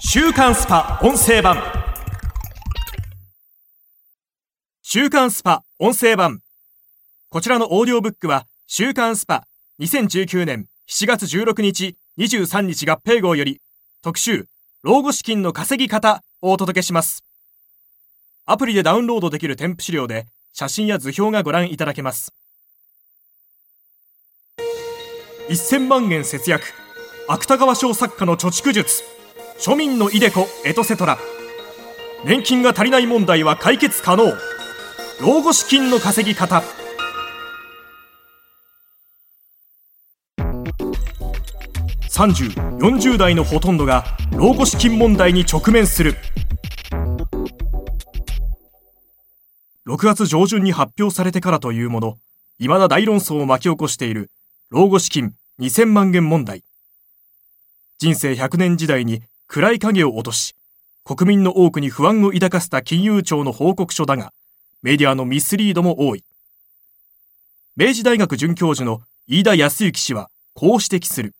週刊 SPA!音声版。週刊 SPA!音声版。こちらのオーディオブックは週刊 SPA!2019年7月16日23日合併号より特集老後資金の稼ぎ方をお届けします。アプリでダウンロードできる添付資料で写真や図表がご覧いただけます。1000万円節約。芥川賞作家の貯蓄術。庶民のイデコエトセトラ。年金が足りない問題は解決可能。老後資金の稼ぎ方。30、40代のほとんどが老後資金問題に直面する。6月上旬に発表されてからというもの未だ大論争を巻き起こしている老後資金2000万円問題。人生100年時代に暗い影を落とし国民の多くに不安を抱かせた金融庁の報告書だがメディアのミスリードも多い明治大学准教授の飯田康之氏はこう指摘する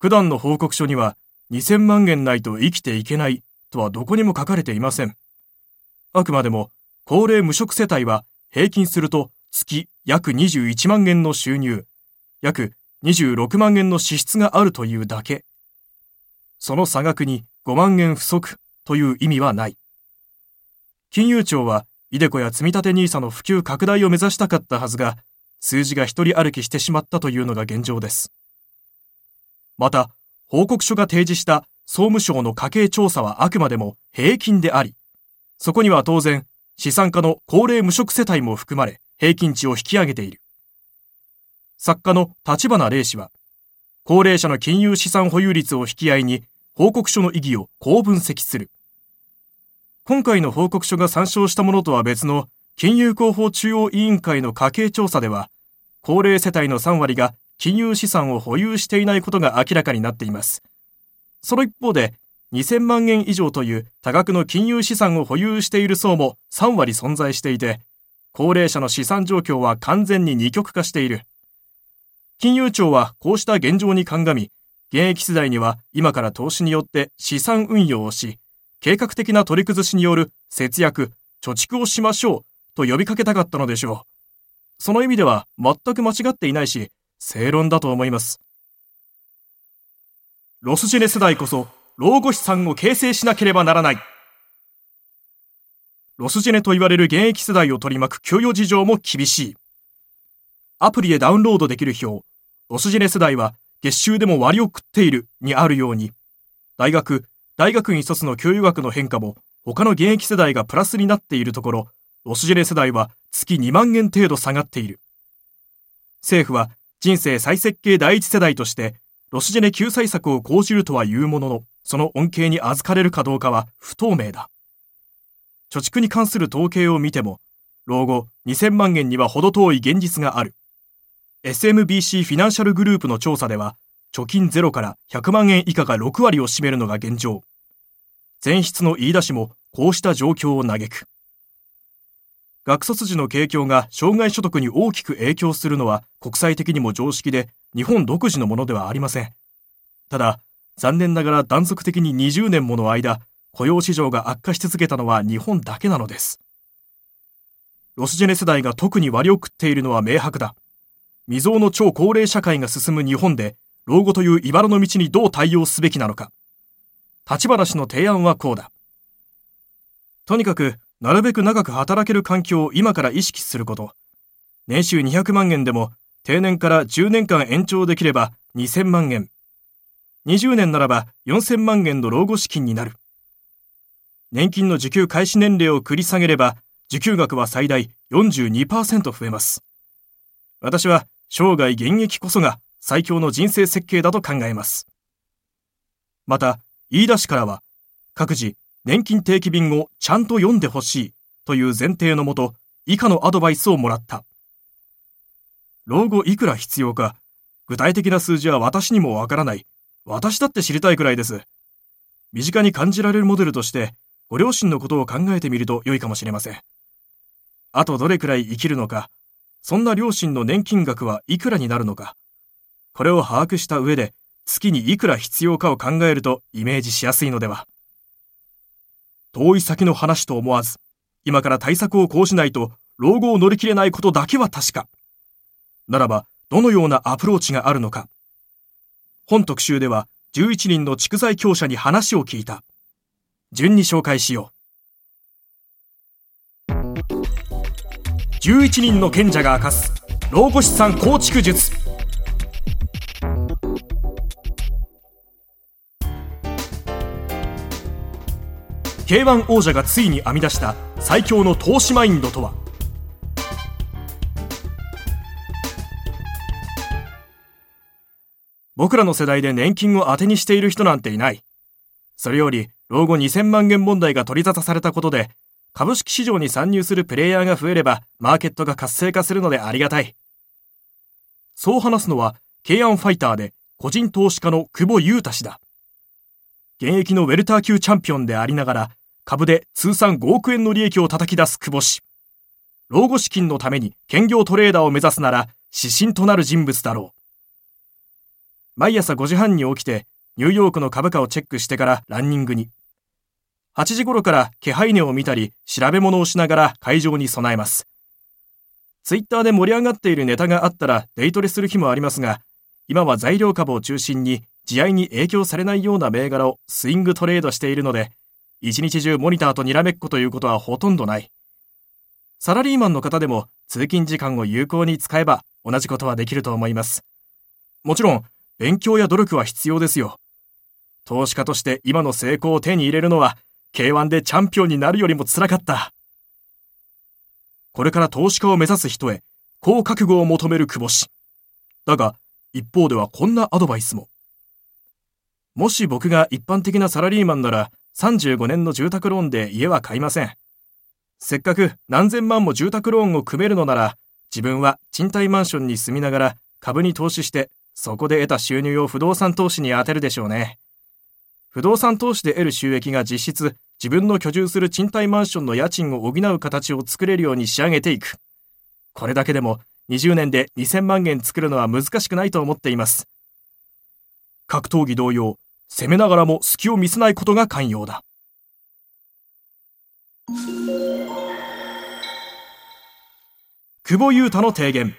普段の報告書には2000万円ないと生きていけないとはどこにも書かれていません。あくまでも高齢無職世帯は平均すると月約21万円の収入、約26万円の支出があるというだけ。その差額に5万円不足という意味はない。金融庁は、イデコや積立 NISA の普及拡大を目指したかったはずが、数字が一人歩きしてしまったというのが現状です。また、報告書が提示した総務省の家計調査はあくまでも平均であり、そこには当然、資産家の高齢無職世帯も含まれ、平均値を引き上げている。作家の立花玲氏は、高齢者の金融資産保有率を引き合いに、報告書の意義をこう分析する。今回の報告書が参照したものとは別の金融広報中央委員会の家計調査では、高齢世帯の3割が金融資産を保有していないことが明らかになっています。その一方で、2000万円以上という多額の金融資産を保有している層も3割存在していて、高齢者の資産状況は完全に二極化している。金融庁はこうした現状に鑑み、現役世代には今から投資によって資産運用をし、計画的な取り崩しによる節約、貯蓄をしましょうと呼びかけたかったのでしょう。その意味では全く間違っていないし、正論だと思います。ロスジェネ世代こそ老後資産を形成しなければならない。ロスジェネと言われる現役世代を取り巻く給与事情も厳しい。アプリでダウンロードできる表、ロスジェネ世代は月収でも割を食っているにあるように、大学、大学院卒の給与額の変化も他の現役世代がプラスになっているところ、ロスジェネ世代は月2万円程度下がっている。政府は人生再設計第一世代として、ロスジェネ救済策を講じるとは言うものの、その恩恵に預かれるかどうかは不透明だ。貯蓄に関する統計を見ても、老後2000万円には程遠い現実がある。SMBC フィナンシャルグループの調査では、貯金ゼロから100万円以下が6割を占めるのが現状。前出の言い出しもこうした状況を嘆く。学卒時の景況が障害所得に大きく影響するのは国際的にも常識で日本独自のものではありません。ただ、残念ながら断続的に20年もの間、雇用市場が悪化し続けたのは日本だけなのです。ロスジェネ世代が特に割を食っているのは明白だ。未曾有の超高齢社会が進む日本で、老後という茨の道にどう対応すべきなのか。立花氏の提案はこうだ。とにかく、なるべく長く働ける環境を今から意識すること。年収200万円でも定年から10年間延長できれば2000万円。20年ならば4000万円の老後資金になる。年金の受給開始年齢を繰り下げれば受給額は最大42%増えます。私は生涯現役こそが最強の人生設計だと考えます。また、言い出しからは各自年金定期便をちゃんと読んでほしいという前提のもと、以下のアドバイスをもらった。老後いくら必要か、具体的な数字は私にもわからない。私だって知りたいくらいです。身近に感じられるモデルとして、ご両親のことを考えてみると良いかもしれません。あとどれくらい生きるのか、そんな両親の年金額はいくらになるのか、これを把握した上で、月にいくら必要かを考えるとイメージしやすいのでは。遠い先の話と思わず、今から対策を講じないと老後を乗り切れないことだけは確か。ならば、どのようなアプローチがあるのか。本特集では11人の蓄財強者に話を聞いた。順に紹介しよう。11人の賢者が明かす老後資産構築術。K1 王者がついに編み出した最強の投資マインドとは？僕らの世代で年金を当てにしている人なんていない。それより、老後2000万円問題が取り沙汰されたことで、株式市場に参入するプレイヤーが増えれば、マーケットが活性化するのでありがたい。そう話すのは、慶安ファイターで、個人投資家の久保優太氏だ。現役のウェルター級チャンピオンでありながら、株で通算5億円の利益を叩き出す久保氏。老後資金のために兼業トレーダーを目指すなら、指針となる人物だろう。毎朝5時半に起きて、ニューヨークの株価をチェックしてからランニングに。8時頃から気配値を見たり、調べ物をしながら会場に備えます。ツイッターで盛り上がっているネタがあったらデイトレする日もありますが、今は材料株を中心に、地合に影響されないような銘柄をスイングトレードしているので、一日中モニターとにらめっこということはほとんどない。サラリーマンの方でも通勤時間を有効に使えば同じことはできると思います。もちろん、勉強や努力は必要ですよ。投資家として今の成功を手に入れるのは、K1 でチャンピオンになるよりも辛かった。これから投資家を目指す人へ、高覚悟を求める久保氏。だが、一方ではこんなアドバイスも。もし僕が一般的なサラリーマンなら、35年の住宅ローンで家は買いません。せっかく何千万も住宅ローンを組めるのなら、自分は賃貸マンションに住みながら株に投資して、そこで得た収入を不動産投資に充てるでしょうね。不動産投資で得る収益が実質自分の居住する賃貸マンションの家賃を補う形を作れるように仕上げていく。これだけでも20年で2000万円作るのは難しくないと思っています。格闘技同様、攻めながらも隙を見せないことが肝要だ。久保優太の提言。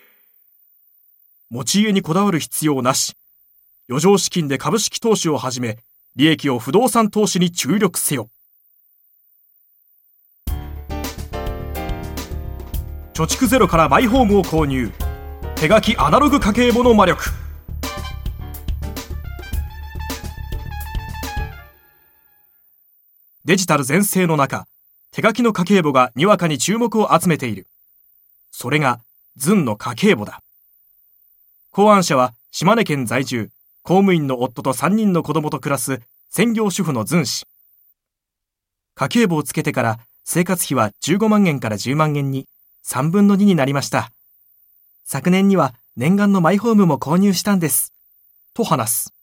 持ち家にこだわる必要なし。余剰資金で株式投資を始め、利益を不動産投資に注力せよ。貯蓄ゼロからマイホームを購入。手書きアナログ家計簿の魔力。デジタル全盛の中、手書きの家計簿がにわかに注目を集めている。それが、ズンの家計簿だ。考案者は島根県在住、公務員の夫と3人の子供と暮らす専業主婦のズン氏。家計簿をつけてから生活費は15万円から10万円に3分の2になりました。昨年には念願のマイホームも購入したんです。と話す。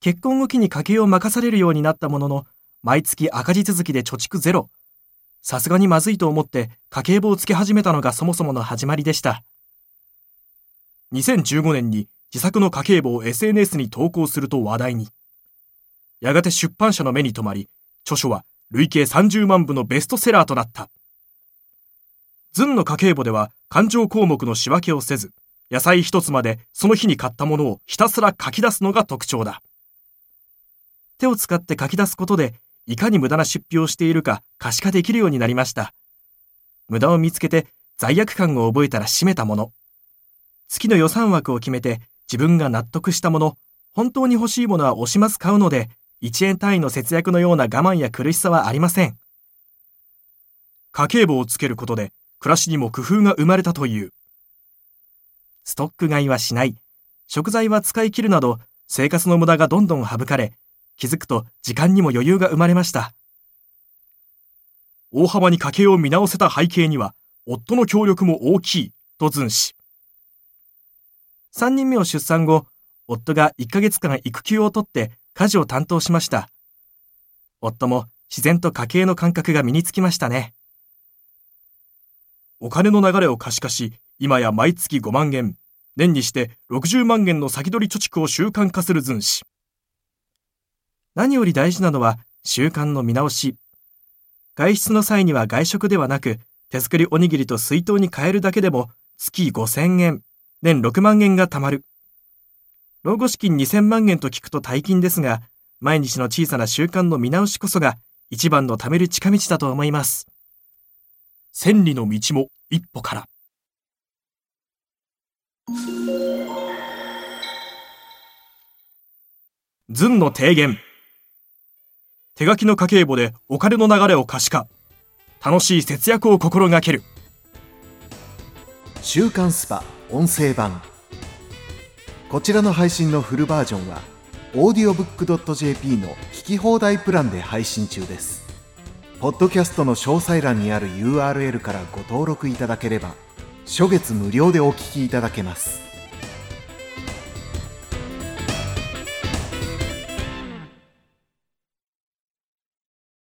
結婚を機に家計を任されるようになったものの、毎月赤字続きで貯蓄ゼロ。さすがにまずいと思って家計簿をつけ始めたのがそもそもの始まりでした。2015年に自作の家計簿を SNS に投稿すると話題に。やがて出版社の目に留まり、著書は累計30万部のベストセラーとなった。ズンの家計簿では勘定項目の仕分けをせず、野菜一つまでその日に買ったものをひたすら書き出すのが特徴だ。手を使って書き出すことでいかに無駄な出費をしているか可視化できるようになりました。無駄を見つけて罪悪感を覚えたら閉めたもの。月の予算枠を決めて自分が納得したもの、本当に欲しいものは惜しまず買うので、1円単位の節約のような我慢や苦しさはありません。家計簿をつけることで暮らしにも工夫が生まれたという。ストック買いはしない。食材は使い切るなど生活の無駄がどんどん省かれ、気づくと時間にも余裕が生まれました。大幅に家計を見直せた背景には、夫の協力も大きい、とズン氏。3人目を出産後、夫が1ヶ月間育休を取って家事を担当しました。夫も自然と家計の感覚が身につきましたね。お金の流れを可視化し、今や毎月5万円、年にして60万円の先取り貯蓄を習慣化する寸志。何より大事なのは習慣の見直し。外出の際には外食ではなく、手作りおにぎりと水筒に変えるだけでも月5000円、年6万円が貯まる。老後資金2000万円と聞くと大金ですが、毎日の小さな習慣の見直しこそが一番の貯める近道だと思います。千里の道も一歩から。ズンの提言。手書きの家計簿でお金の流れを可視化。楽しい節約を心がける。週刊スパ音声版。こちらの配信のフルバージョンは、audiobook.jp の聞き放題プランで配信中です。ポッドキャストの詳細欄にある URL からご登録いただければ、初月無料でお聞きいただけます。